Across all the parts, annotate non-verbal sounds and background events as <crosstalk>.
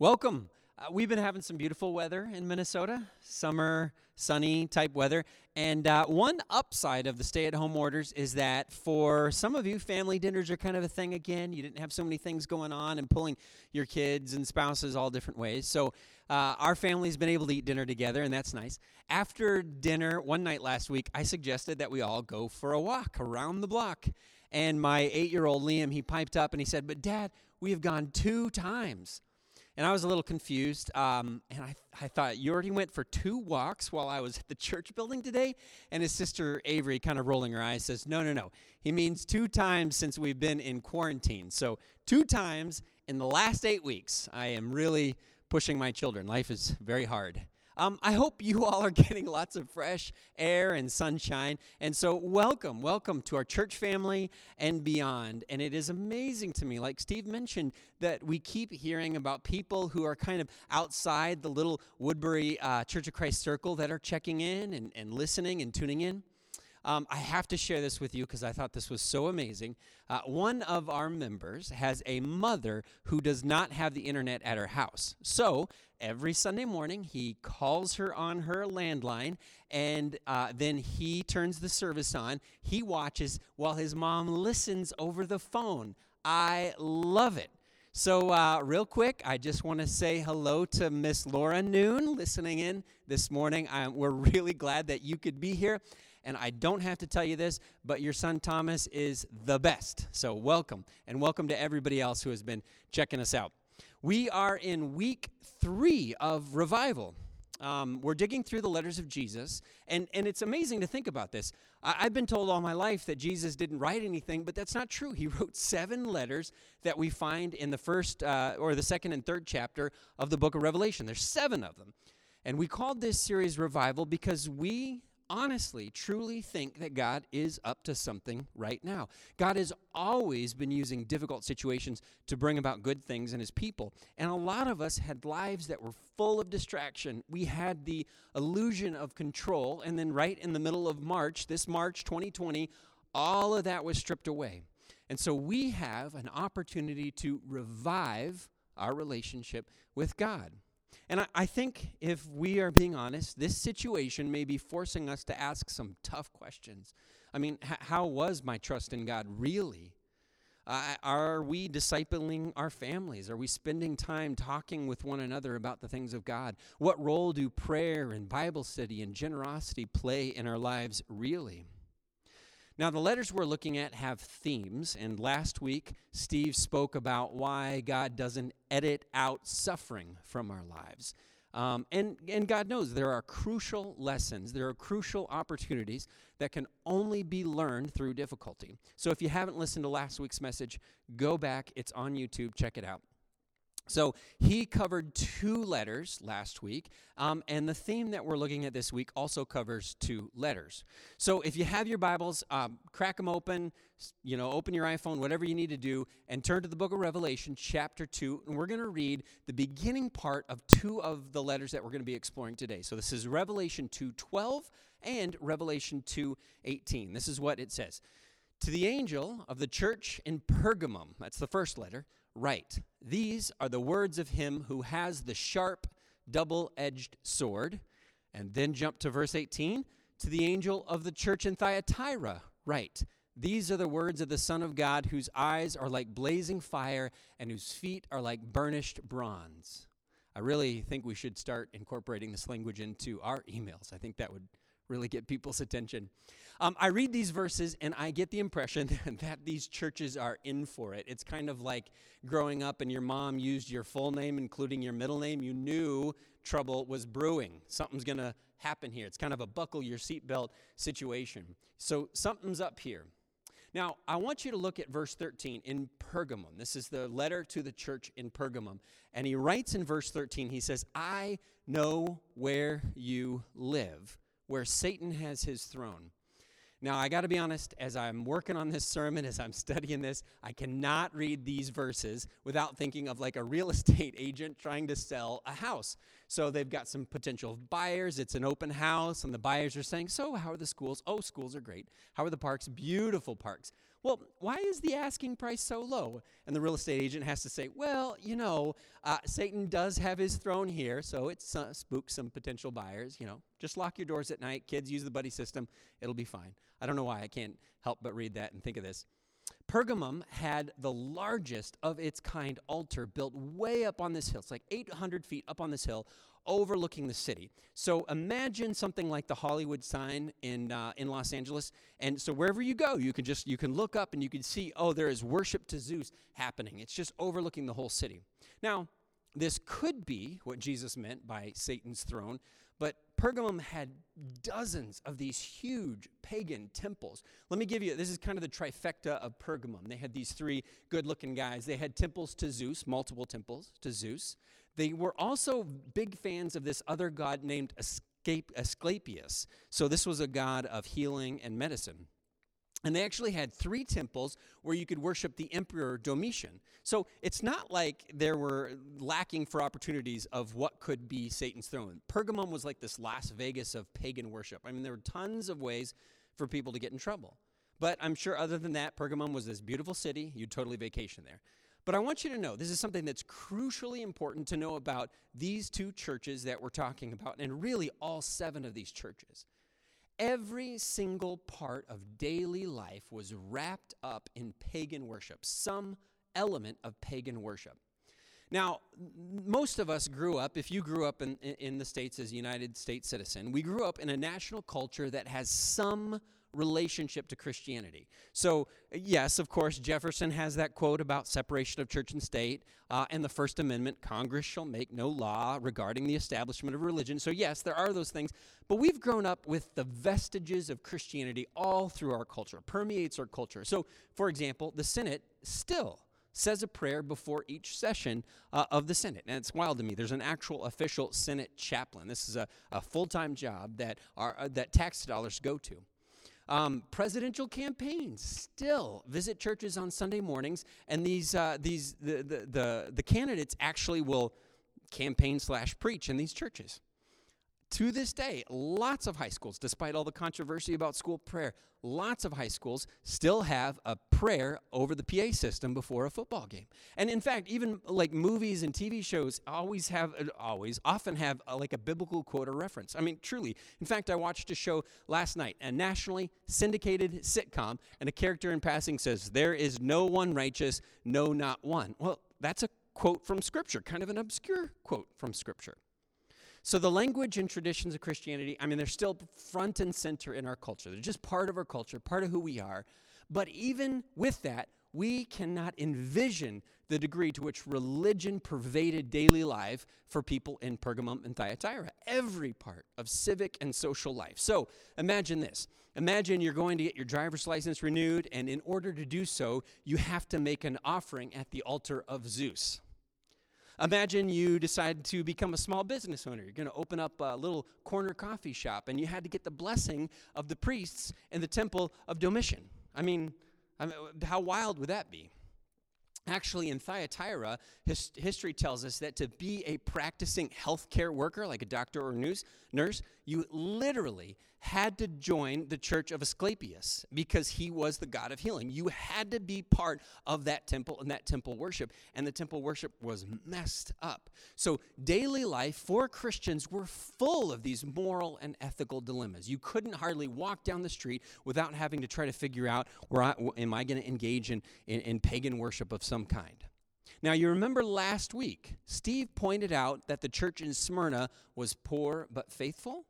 Welcome. Uh, we've been having some beautiful weather in Minnesota, summer, sunny type weather. And uh, one upside of the stay at home orders is that for some of you, family dinners are kind of a thing again. You didn't have so many things going on and pulling your kids and spouses all different ways. So uh, our family's been able to eat dinner together, and that's nice. After dinner, one night last week, I suggested that we all go for a walk around the block. And my eight year old Liam, he piped up and he said, But dad, we have gone two times. And I was a little confused. Um, and I, I thought, you already went for two walks while I was at the church building today? And his sister Avery, kind of rolling her eyes, says, no, no, no. He means two times since we've been in quarantine. So, two times in the last eight weeks. I am really pushing my children. Life is very hard. Um, I hope you <laughs> all are getting lots of fresh air and sunshine. And so, welcome, welcome to our church family and beyond. And it is amazing to me, like Steve mentioned, that we keep hearing about people who are kind of outside the little Woodbury uh, Church of Christ circle that are checking in and, and listening and tuning in. Um, I have to share this with you because I thought this was so amazing. Uh, one of our members has a mother who does not have the internet at her house. So every Sunday morning, he calls her on her landline and uh, then he turns the service on. He watches while his mom listens over the phone. I love it. So, uh, real quick, I just want to say hello to Miss Laura Noon listening in this morning. I, we're <laughs> really glad that you could be here and I don't have to tell you this, but your son Thomas is the best. So welcome, and welcome to everybody else who has been checking us out. We are in week three of revival. Um, we're digging through the letters of Jesus, and, and it's amazing to think about this. I, have been told all my life that Jesus didn't write anything, but that's not true. He wrote seven letters that we find in the first uh, or the second and third chapter of the book of Revelation. There's seven of them. And we called this series Revival because we honestly, truly think that God is up to something right now. God has always been using difficult situations to bring about good things in his people. And a lot of us had lives that were full of distraction. We had the illusion of control. And then, right in the middle of March, this March 2020, all of that was stripped away. And so we have an opportunity to revive our relationship with God. And I, I, think if we are being honest, this situation may be forcing us to ask some tough questions. I mean, h- how was my trust in God really? Uh, are we discipling our families? Are we spending time talking with one another about the things of God? What role do prayer and Bible study and generosity play in our lives really? Now, the letters we're looking at have themes, and last week Steve spoke about why God doesn't edit out suffering from our lives. Um, and, and God knows there are crucial lessons, there are crucial opportunities that can only be learned through difficulty. So if you haven't listened to last week's message, go back. It's on YouTube. Check it out. So he covered two letters last week, um, and the theme that we're looking at this week also covers two letters. So if you have your Bibles, um, crack them open, you know, open your iPhone, whatever you need to do, and turn to the book of Revelation, chapter 2, and we're going to read the beginning part of two of the letters that we're going to be exploring today. So this is Revelation 2.12 and Revelation 2.18. This is what it says. To the angel of the church in Pergamum, that's the first letter, write These are the words of him who has the sharp, double edged sword. And then jump to verse 18 to the angel of the church in Thyatira, write These are the words of the Son of God, whose eyes are like blazing fire and whose feet are like burnished bronze. I really think we should start incorporating this language into our emails. I think that would really get people's attention. Um, I read these verses and I get the impression <laughs> that these churches are in for it. It's kind of like growing up and your mom used your full name, including your middle name. You knew trouble was brewing. Something's going to happen here. It's kind of a buckle your seatbelt situation. So something's up here. Now, I want you to look at verse 13 in Pergamum. This is the letter to the church in Pergamum. And he writes in verse 13, he says, I know where you live, where Satan has his throne. Now, I got to be honest, as I'm working on this sermon, as I'm <laughs> studying this, I cannot read these verses without thinking of like a real <laughs> estate agent trying to sell a house. So they've got some potential buyers. It's an open house, and the buyers are saying, So, how are the schools? Oh, schools are great. How are the parks? Beautiful parks. Well, why is the asking price so low? And the real estate agent has to say, well, you know, uh, Satan does have his throne here, so it uh, spooks some potential buyers. You know, just lock your doors at night. Kids use the buddy system. It'll be fine. I don't know why I can't help but read that and think of this. Pergamum had the largest of its kind altar built way up on this hill. It's like 800 feet up on this hill, overlooking the city. So imagine something like the Hollywood sign in uh, in Los Angeles. And so wherever you go, you can just you can look up and you can see, oh, there is worship to Zeus happening. It's just overlooking the whole city. Now, this could be what Jesus meant by Satan's throne, but Pergamum had dozens of these huge pagan temples. Let me give you this is kind of the trifecta of Pergamum. They had these three good looking guys. They had temples to Zeus, multiple temples to Zeus. They were also big fans of this other god named Asclepius. So this was a god of healing and medicine. And they actually had three temples where you could worship the emperor Domitian. So it's not like there were lacking for opportunities of what could be Satan's throne. Pergamum was like this Las Vegas of pagan worship. I mean, there were tons of ways for people to get in trouble. But I'm sure, other than that, Pergamum was this beautiful city. You'd totally vacation there. But I want you to know this is something that's crucially important to know about these two churches that we're talking about, and really all seven of these churches. Every single part of daily life was wrapped up in pagan worship, some element of pagan worship. Now, most of us grew up, if you grew up in, in the States as a United States citizen, we grew up in a national culture that has some relationship to Christianity. So, yes, of course, Jefferson has that quote about separation of church and state, uh, and the First Amendment Congress shall make no law regarding the establishment of religion. So, yes, there are those things, but we've grown up with the vestiges of Christianity all through our culture, permeates our culture. So, for example, the Senate still says a prayer before each session uh, of the Senate. And it's wild to me. There's an actual official Senate chaplain. This is a, a full time job that, are, uh, that tax dollars go to. Um, presidential campaigns still visit churches on Sunday mornings, and these uh, these the, the, the the candidates actually will campaign slash preach in these churches. To this day, lots of high schools, despite all the controversy about school prayer, lots of high schools still have a prayer over the PA system before a football game. And in fact, even like movies and TV shows always have, uh, always, often have a, uh, like a biblical quote or reference. I mean, truly. In fact, I watched a show last night, a nationally syndicated sitcom, and a character in passing says, There is no one righteous, no, not one. Well, that's a quote from Scripture, kind of an obscure quote from Scripture. So the language and traditions of Christianity, I mean, they're still front and center in our culture. They're just part of our culture, part of who we are. But even with that, we cannot envision the degree to which religion pervaded daily life for people in Pergamum and Thyatira, every part of civic and social life. So imagine this. Imagine you're going to get your driver's license renewed, and in order to do so, you have to make an offering at the altar of Zeus. Imagine you decide to become a small business owner. You're going to open up a little corner coffee shop, and you had to get the blessing of the priests in the temple of Domitian. I mean, I mean how wild would that be? Actually, in Thyatira, his, history tells us that to be a practicing healthcare worker, like a doctor or nurse, nurse, you literally had to join the church of Asclepius because he was the god of healing. You had to be part of that temple and that temple worship, and the temple worship was messed up. So, daily life for Christians were full of these moral and ethical dilemmas. You couldn't hardly walk down the street without having to try to figure out where I, am I going to engage in, in, in pagan worship of some kind. Now, you remember last week, Steve pointed out that the church in Smyrna was poor but faithful.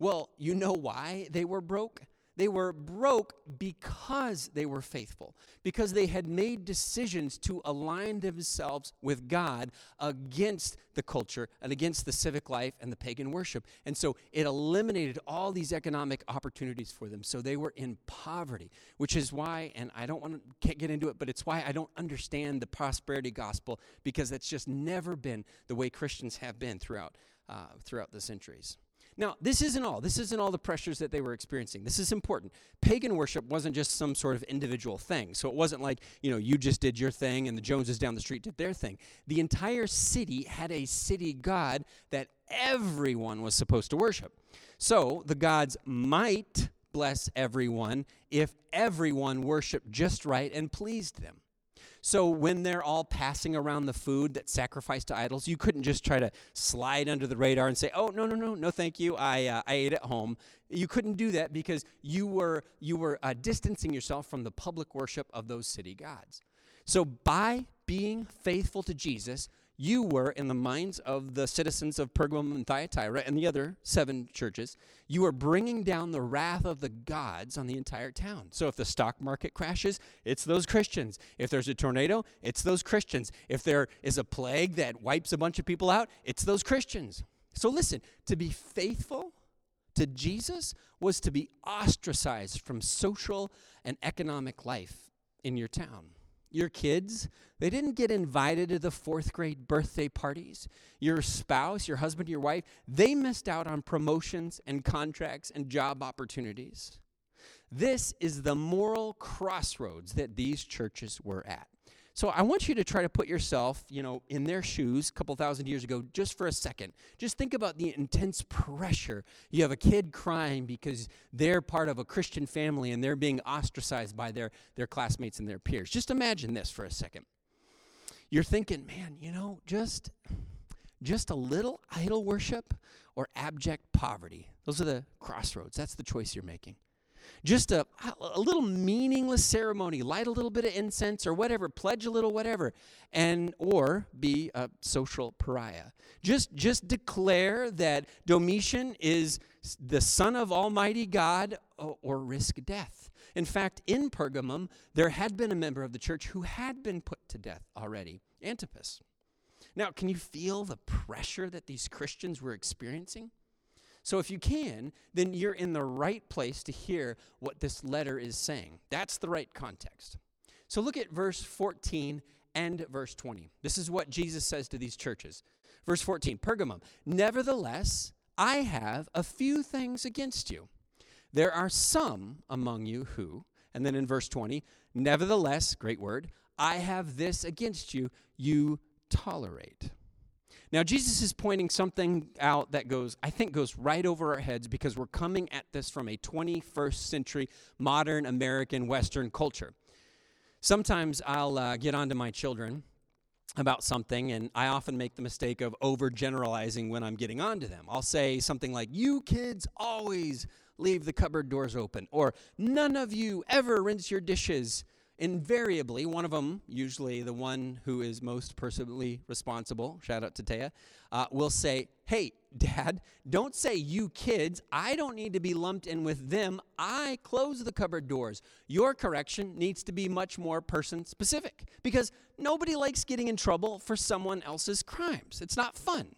Well, you know why they were broke? They were broke because they were faithful, because they had made decisions to align themselves with God against the culture and against the civic life and the pagan worship. And so it eliminated all these economic opportunities for them. So they were in poverty, which is why, and I don't want to get into it, but it's why I don't understand the prosperity gospel because it's just never been the way Christians have been throughout, uh, throughout the centuries. Now, this isn't all. This isn't all the pressures that they were experiencing. This is important. Pagan worship wasn't just some sort of individual thing. So it wasn't like, you know, you just did your thing and the Joneses down the street did their thing. The entire city had a city god that everyone was supposed to worship. So the gods might bless everyone if everyone worshiped just right and pleased them. So when they're all passing around the food that's sacrificed to idols, you couldn't just try to slide under the radar and say, "Oh no, no, no, no, thank you. I uh, I ate at home." You couldn't do that because you were you were uh, distancing yourself from the public worship of those city gods. So by being faithful to Jesus, you were, in the minds of the citizens of Pergamum and Thyatira and the other seven churches, you were bringing down the wrath of the gods on the entire town. So if the stock market crashes, it's those Christians. If there's a tornado, it's those Christians. If there is a plague that wipes a bunch of people out, it's those Christians. So listen, to be faithful to Jesus was to be ostracized from social and economic life in your town. Your kids, they didn't get invited to the fourth grade birthday parties. Your spouse, your husband, your wife, they missed out on promotions and contracts and job opportunities. This is the moral crossroads that these churches were at. So I want you to try to put yourself, you know, in their shoes a couple thousand years ago just for a second. Just think about the intense pressure. You have a kid crying because they're part of a Christian family and they're being ostracized by their, their classmates and their peers. Just imagine this for a second. You're thinking, man, you know, just just a little idol worship or abject poverty. Those are the crossroads. That's the choice you're making just a, a little meaningless ceremony, light a little bit of incense or whatever, pledge a little whatever, and or be a social pariah. Just just declare that Domitian is the son of Almighty God or, or risk death. In fact, in Pergamum, there had been a member of the church who had been put to death already, Antipas. Now, can you feel the pressure that these Christians were experiencing? So if you can, then you're in the right place to hear what this letter is saying. That's the right context. So look at verse 14 and verse 20. This is what Jesus says to these churches. Verse 14 Pergamum, nevertheless, I have a few things against you. There are some among you who, and then in verse 20, nevertheless, great word, I have this against you, you tolerate. Now, Jesus is pointing something out that goes, I think, goes right over our heads because we're coming at this from a 21st century modern American Western culture. Sometimes I'll uh, get on to my children about something, and I often make the mistake of overgeneralizing when I'm getting on to them. I'll say something like, You kids always leave the cupboard doors open, or none of you ever rinse your dishes invariably, one of them, usually the one who is most personally responsible, shout out to Taya, uh, will say, Hey, dad, don't say you kids. I don't need to be lumped in with them. I close the cupboard doors. Your correction needs to be much more person specific because nobody likes getting in trouble for someone else's crimes. It's not fun.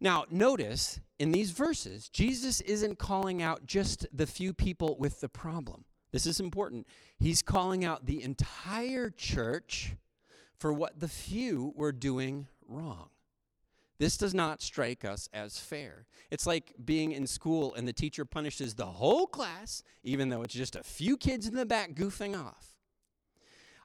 Now, notice in these verses, Jesus isn't calling out just the few people with the problem. This is important. He's calling out the entire church for what the few were doing wrong. This does not strike us as fair. It's like being in school and the teacher punishes the whole class, even though it's just a few kids in the back goofing off.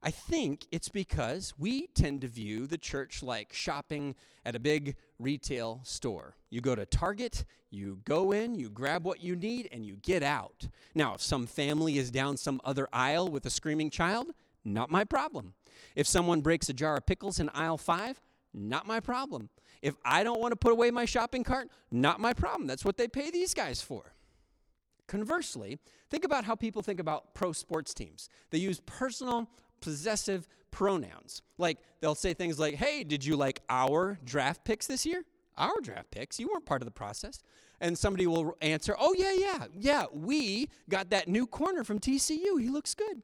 I think it's because we tend to view the church like shopping at a big retail store. You go to Target, you go in, you grab what you need, and you get out. Now, if some family is down some other aisle with a screaming child, not my problem. If someone breaks a jar of pickles in aisle five, not my problem. If I don't want to put away my shopping cart, not my problem. That's what they pay these guys for. Conversely, think about how people think about pro sports teams. They use personal possessive pronouns. Like they'll say things like, hey, did you like our draft picks this year? Our draft picks? You weren't part of the process. And somebody will answer, oh, yeah, yeah, yeah, we got that new corner from TCU. He looks good.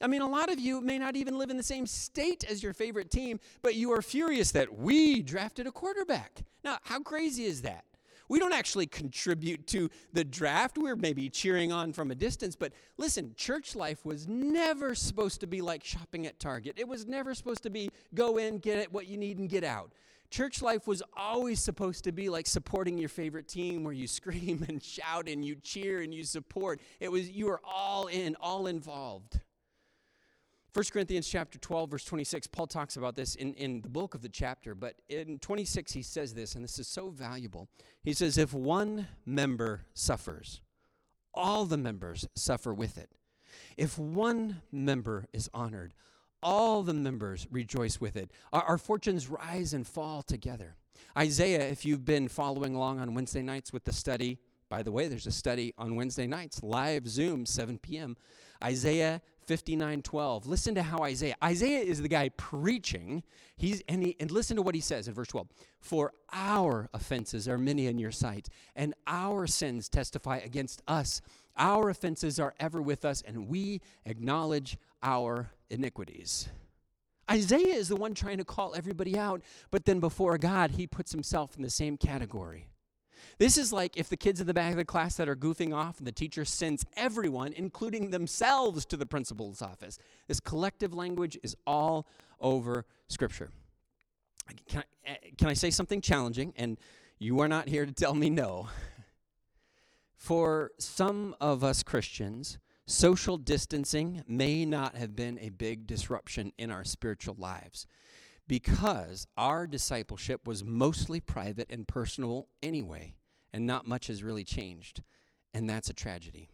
I mean, a lot of you may not even live in the same state as your favorite team, but you are furious that we drafted a quarterback. Now, how crazy is that? We don't actually contribute to the draft. We're maybe cheering on from a distance. But listen, church life was never supposed to be like shopping at Target. It was never supposed to be go in, get it, what you need, and get out. Church life was always supposed to be like supporting your favorite team where you <laughs> scream and shout and you cheer and you support. It was you were all in, all involved. 1 Corinthians chapter 12, verse 26, Paul talks about this in, in the bulk of the chapter, but in 26 he says this, and this is so valuable. He says, If one member suffers, all the members suffer with it. If one member is honored, all the members rejoice with it. Our, our, fortunes rise and fall together. Isaiah, if you've been following along on Wednesday nights with the study, by the way, there's a study on Wednesday nights, live Zoom, 7 p.m. Isaiah 59:12. Listen to how Isaiah. Isaiah is the guy preaching. He's and, he, and listen to what he says in verse 12. For our offenses are many in your sight, and our sins testify against us. Our offenses are ever with us, and we acknowledge our iniquities. Isaiah is the one trying to call everybody out, but then before God, he puts himself in the same category. This is like if the kids in the back of the class that are goofing off and the teacher sends everyone, including themselves, to the principal's office. This collective language is all over Scripture. Can I, eh, can I say something challenging? And you are not here to tell me no. <laughs> For some of us Christians, social distancing may not have been a big disruption in our spiritual lives because our discipleship was mostly private and personal anyway and not much has really changed. And that's a tragedy.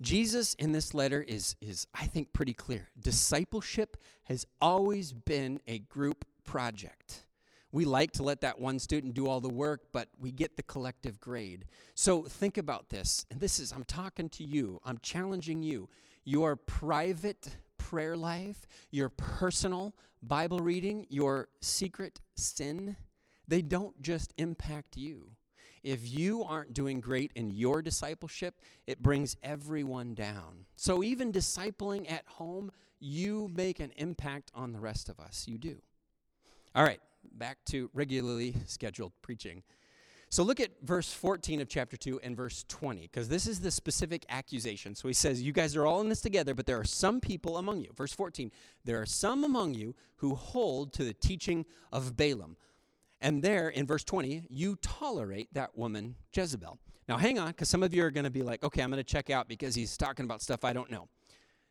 Jesus in this letter is, is, I think, pretty clear. Discipleship has always been a group project. We like to let that one student do all the work, but we get the collective grade. So think about this. And this is, I'm talking to you, I'm challenging you. Your private prayer life, your personal Bible reading, your secret sin, they don't just impact you. If you aren't doing great in your discipleship, it brings everyone down. So even discipling at home, you make an impact on the rest of us. You do. All right, back to regularly scheduled preaching. So look at verse 14 of chapter 2 and verse 20, because this is the specific accusation. So he says, You guys are all in this together, but there are some people among you. Verse 14, there are some among you who hold to the teaching of Balaam and there in verse 20, you tolerate that woman, Jezebel. Now, hang on, because some of you are going to be like, okay, I'm going to check out because he's talking about stuff I don't know.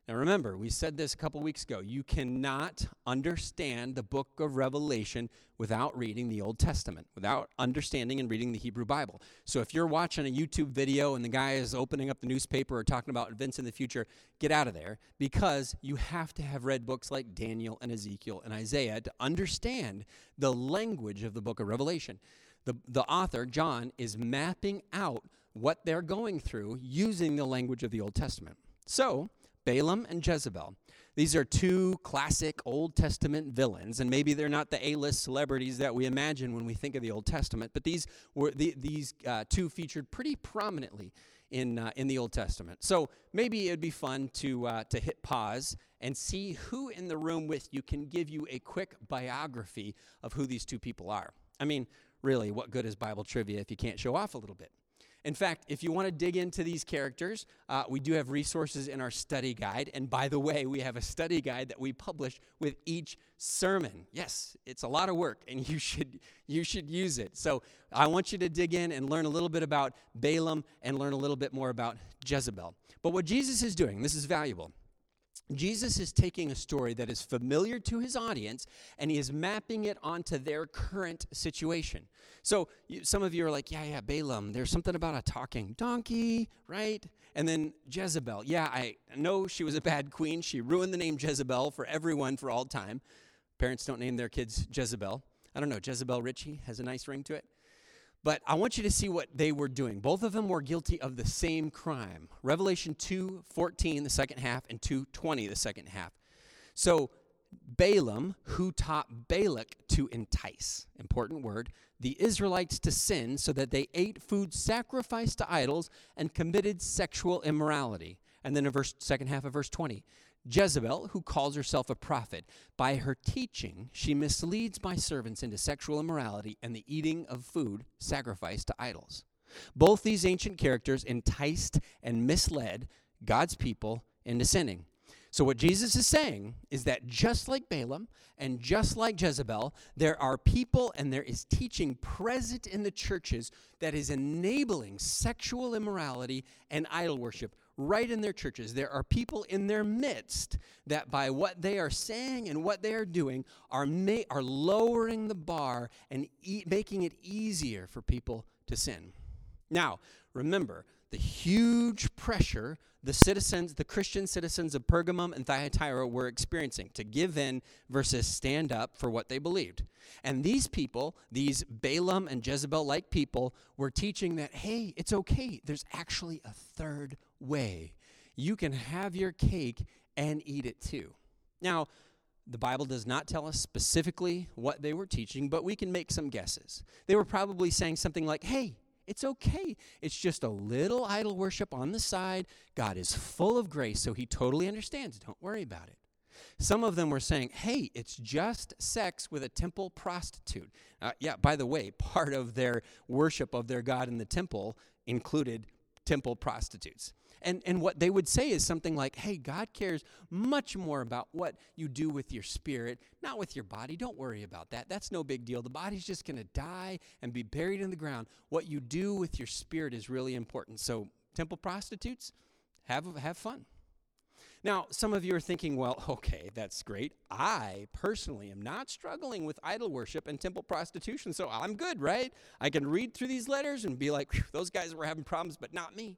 Now, remember, we said this a couple weeks ago. You cannot understand the book of Revelation without reading the Old Testament, without understanding and reading the Hebrew Bible. So, if you're watching a YouTube video and the guy is opening up the newspaper or talking about events in the future, get out of there because you have to have read books like Daniel and Ezekiel and Isaiah to understand the language of the book of Revelation. The, the author, John, is mapping out what they're going through using the language of the Old Testament. So, Balaam and Jezebel. These are two classic Old Testament villains, and maybe they're not the A-list celebrities that we imagine when we think of the Old Testament, but these were the, these uh, two featured pretty prominently in uh, in the Old Testament. So maybe it'd be fun to uh, to hit pause and see who in the room with you can give you a quick biography of who these two people are. I mean, really, what good is Bible trivia if you can't show off a little bit? In fact, if you want to dig into these characters, uh, we do have resources in our study guide. And by the way, we have a study guide that we publish with each sermon. Yes, it's a lot of work, and you should you should use it. So I want you to dig in and learn a little bit about Balaam and learn a little bit more about Jezebel. But what Jesus is doing, this is valuable. Jesus is taking a story that is familiar to his audience and he is mapping it onto their current situation. So you, some of you are like, yeah, yeah, Balaam, there's something about a talking donkey, right? And then Jezebel. Yeah, I know she was a bad queen. She ruined the name Jezebel for everyone for all time. Parents don't name their kids Jezebel. I don't know, Jezebel Ritchie has a nice ring to it. But I want you to see what they were doing. Both of them were guilty of the same crime. Revelation 2:14 the second half and 2:20 the second half. So Balaam, who taught Balak to entice, important word, the Israelites to sin so that they ate food sacrificed to idols and committed sexual immorality. And then in verse second half of verse 20, Jezebel, who calls herself a prophet, by her teaching, she misleads my servants into sexual immorality and the eating of food sacrificed to idols. Both these ancient characters enticed and misled God's people into sinning. So, what Jesus is saying is that just like Balaam and just like Jezebel, there are people and there is teaching present in the churches that is enabling sexual immorality and idol worship right in their churches. There are people in their midst that, by what they are saying and what they are doing, are, ma- are lowering the bar and e- making it easier for people to sin. Now, remember, the huge pressure the citizens, the Christian citizens of Pergamum and Thyatira were experiencing to give in versus stand up for what they believed. And these people, these Balaam and Jezebel like people, were teaching that, hey, it's okay. There's actually a third way. You can have your cake and eat it too. Now, the Bible does not tell us specifically what they were teaching, but we can make some guesses. They were probably saying something like, hey, it's okay. It's just a little idol worship on the side. God is full of grace, so he totally understands. Don't worry about it. Some of them were saying, hey, it's just sex with a temple prostitute. Uh, yeah, by the way, part of their worship of their God in the temple included temple prostitutes. And, and what they would say is something like, hey, God cares much more about what you do with your spirit, not with your body. Don't worry about that. That's no big deal. The body's just going to die and be buried in the ground. What you do with your spirit is really important. So, temple prostitutes, have, have fun. Now, some of you are thinking, well, <laughs> okay, that's great. I personally am not struggling with idol worship and temple prostitution, so I'm good, right? I can read through these letters and be like, those guys were having problems, but not me.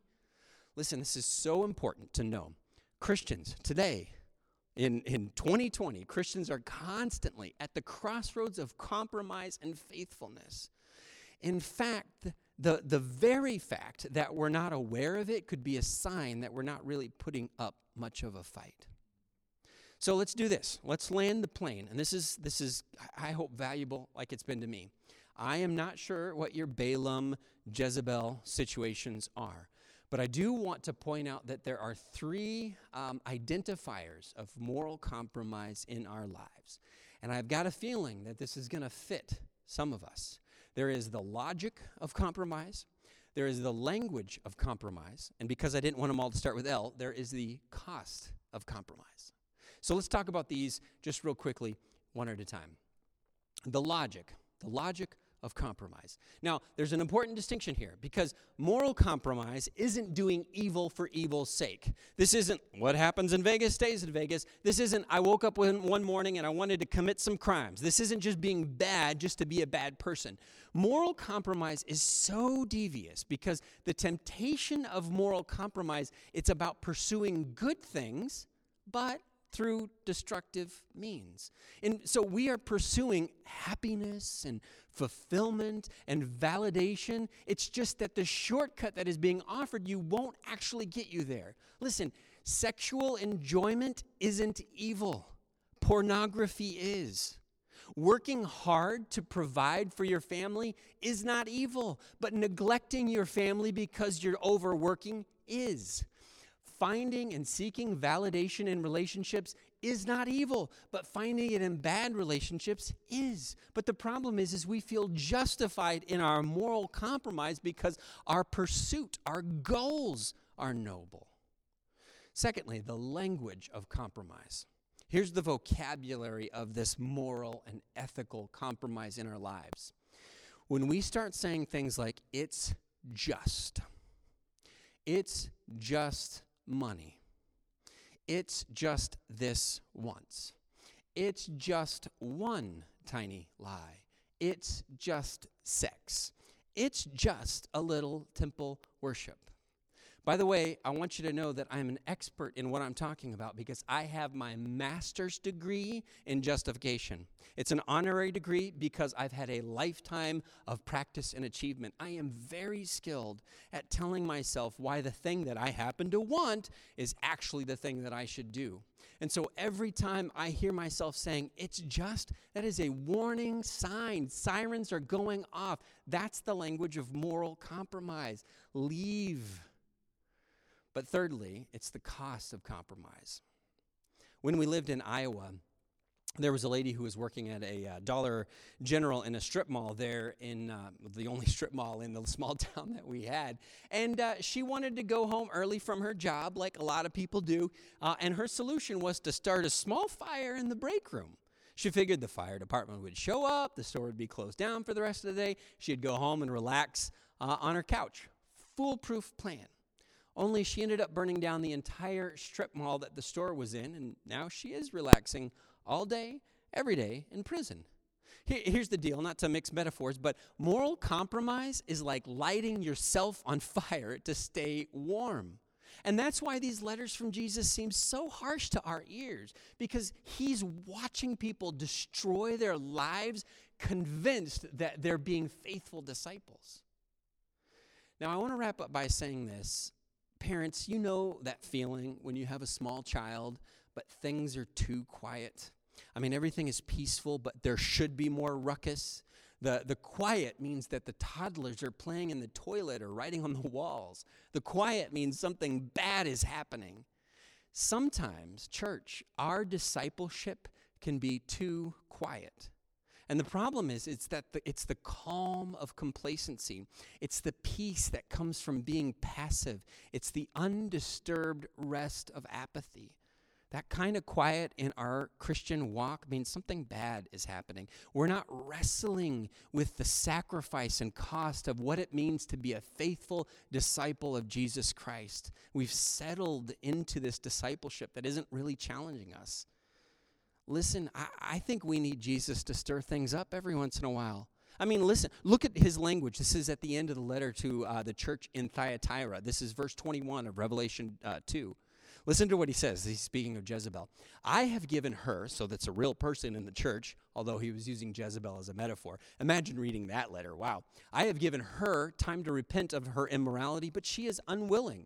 Listen, this is so important to know. Christians today, in, in 2020, Christians are constantly at the crossroads of compromise and faithfulness. In fact, the, the very fact that we're not aware of it could be a sign that we're not really putting up much of a fight. So let's do this. Let's land the plane. And this is, this is I hope, valuable like it's been to me. I am not sure what your Balaam, Jezebel situations are. But I do want to point out that there are three um, identifiers of moral compromise in our lives. And I've got a feeling that this is going to fit some of us. There is the logic of compromise, there is the language of compromise, and because I didn't want them all to start with L, there is the cost of compromise. So let's talk about these just real quickly, one at a time. The logic, the logic of compromise. Now, there's an important distinction here because moral compromise isn't doing evil for evil's sake. This isn't what happens in Vegas stays in Vegas. This isn't I woke up one morning and I wanted to commit some crimes. This isn't just being bad just to be a bad person. Moral compromise is so devious because the temptation of moral compromise it's about pursuing good things but through destructive means. And so we are pursuing happiness and fulfillment and validation. It's just that the shortcut that is being offered you won't actually get you there. Listen, sexual enjoyment isn't evil, pornography is. Working hard to provide for your family is not evil, but neglecting your family because you're overworking is finding and seeking validation in relationships is not evil, but finding it in bad relationships is. But the problem is is we feel justified in our moral compromise because our pursuit, our goals are noble. Secondly, the language of compromise. Here's the vocabulary of this moral and ethical compromise in our lives. When we start saying things like, it's just, it's just money. It's just this once. It's just one tiny lie. It's just sex. It's just a little temple worship. By the way, I want you to know that I'm an expert in what I'm talking about because I have my master's degree in justification. It's an honorary degree because I've had a lifetime of practice and achievement. I am very skilled at telling myself why the thing that I happen to want is actually the thing that I should do. And so every time I hear myself saying, it's just, that is a warning sign. Sirens are going off. That's the language of moral compromise. Leave but thirdly, it's the cost of compromise. When we lived in Iowa, there was a lady who was working at a uh, Dollar General in a strip mall there in uh, the only <laughs> strip mall in the small <laughs> town that we had. And uh, she wanted to go home early from her job, like a lot of people do. Uh, and her solution was to start a small fire in the break room. She figured the fire department would show up, the store would be closed down for the rest of the day. She'd go home and relax uh, on her couch. Foolproof plan. Only she ended up burning down the entire strip mall that the store was in, and now she is relaxing all day, every day in prison. Here's the deal not to mix metaphors, but moral compromise is like lighting yourself on fire to stay warm. And that's why these letters from Jesus seem so harsh to our ears, because he's watching people destroy their lives, convinced that they're being faithful disciples. Now, I want to wrap up by saying this. Parents, you know that feeling when you have a small child, but things are too quiet. I mean, everything is peaceful, but there should be more ruckus. The, the quiet means that the toddlers are playing in the toilet or writing on the <laughs> walls. The quiet means something bad is happening. Sometimes, church, our discipleship can be too quiet. And the problem is, it's that the, it's the calm of complacency. It's the peace that comes from being passive. It's the undisturbed rest of apathy. That kind of quiet in our Christian walk means something bad is happening. We're not wrestling with the sacrifice and cost of what it means to be a faithful disciple of Jesus Christ. We've settled into this discipleship that isn't really challenging us. Listen, I, I think we need Jesus to stir things up every once in a while. I mean, listen, look at his language. This is at the end of the letter to uh, the church in Thyatira. This is verse 21 of Revelation uh, 2. Listen to what he says. He's speaking of Jezebel. I have given her, so that's a real person in the church, although he was using Jezebel as a metaphor. Imagine reading that letter. Wow. I have given her time to repent of her immorality, but she is unwilling.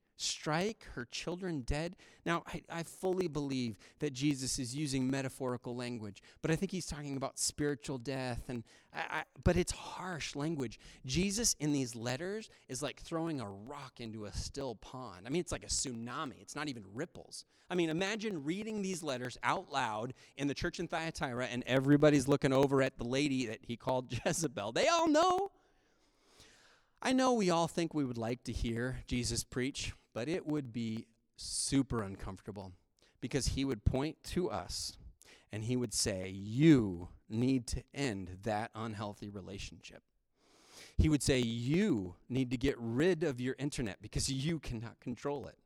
strike her children dead. Now, I, I, fully believe that Jesus is using metaphorical language, but I think he's talking about spiritual death, and I, I, but it's harsh language. Jesus in these letters is like throwing a rock into a still pond. I mean, it's like a tsunami. It's not even ripples. I mean, imagine reading these letters out loud in the church in Thyatira, and everybody's looking over at the lady that he called <laughs> Jezebel. They all know. I know we all think we would like to hear Jesus preach but it would be super uncomfortable because he would point to us and he would say, You need to end that unhealthy relationship. He would say, You need to get rid of your internet because you cannot control it.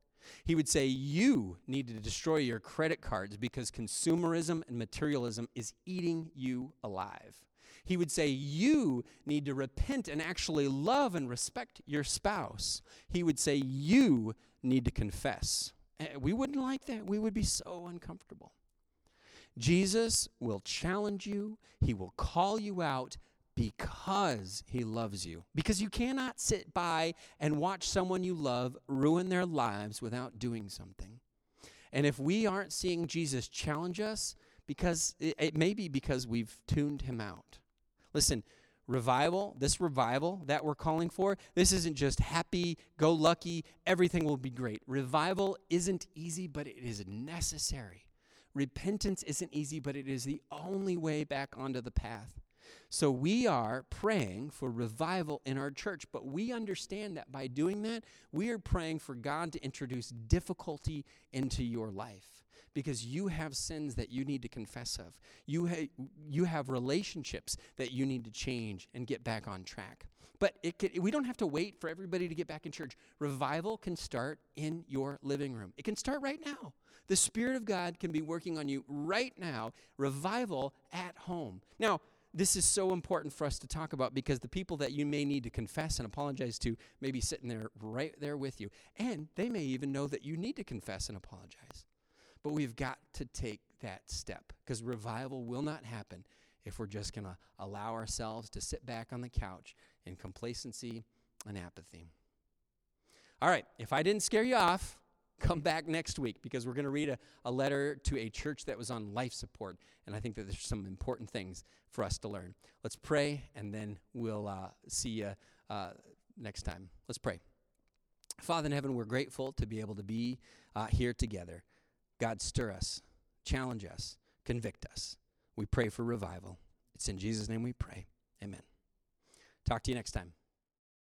He would say, You need to destroy your credit cards because consumerism and materialism is eating you alive. He would say, You need to repent and actually love and respect your spouse. He would say, You need to confess. Eh, we wouldn't like that. We would be so uncomfortable. Jesus will challenge you, He will call you out because He loves you. Because you cannot sit by and watch someone you love ruin their lives without doing something. And if we aren't seeing Jesus challenge us, because it, it may be because we've tuned him out. Listen, revival, this revival that we're calling for, this isn't just happy, go lucky, everything will be great. Revival isn't easy, but it is necessary. Repentance isn't easy, but it is the only way back onto the path. So we are praying for revival in our church, but we understand that by doing that, we are praying for God to introduce difficulty into your life because you have sins that you need to confess of. You, ha- you have relationships that you need to change and get back on track. But it we don't have to wait for everybody to get back in church. Revival can start in your living room, it can start right now. The Spirit of God can be working on you right now. Revival at home. Now, this is so important for us to talk about because the people that you may need to confess and apologize to may be sitting there right there with you. And they may even know that you need to confess and apologize. But we've got to take that step because revival will not happen if we're just going to allow ourselves to sit back on the couch in complacency and apathy. All right, if I didn't scare you off, come back next week because we're going to read a, a letter to a church that was on life support. And I think that there's some important things for us to learn. Let's pray, and then we'll uh, see you uh, next time. Let's pray. Father in heaven, we're grateful to be able to be uh, here together. God, stir us, challenge us, convict us. We pray for revival. It's in Jesus' name we pray. Amen. Talk to you next time.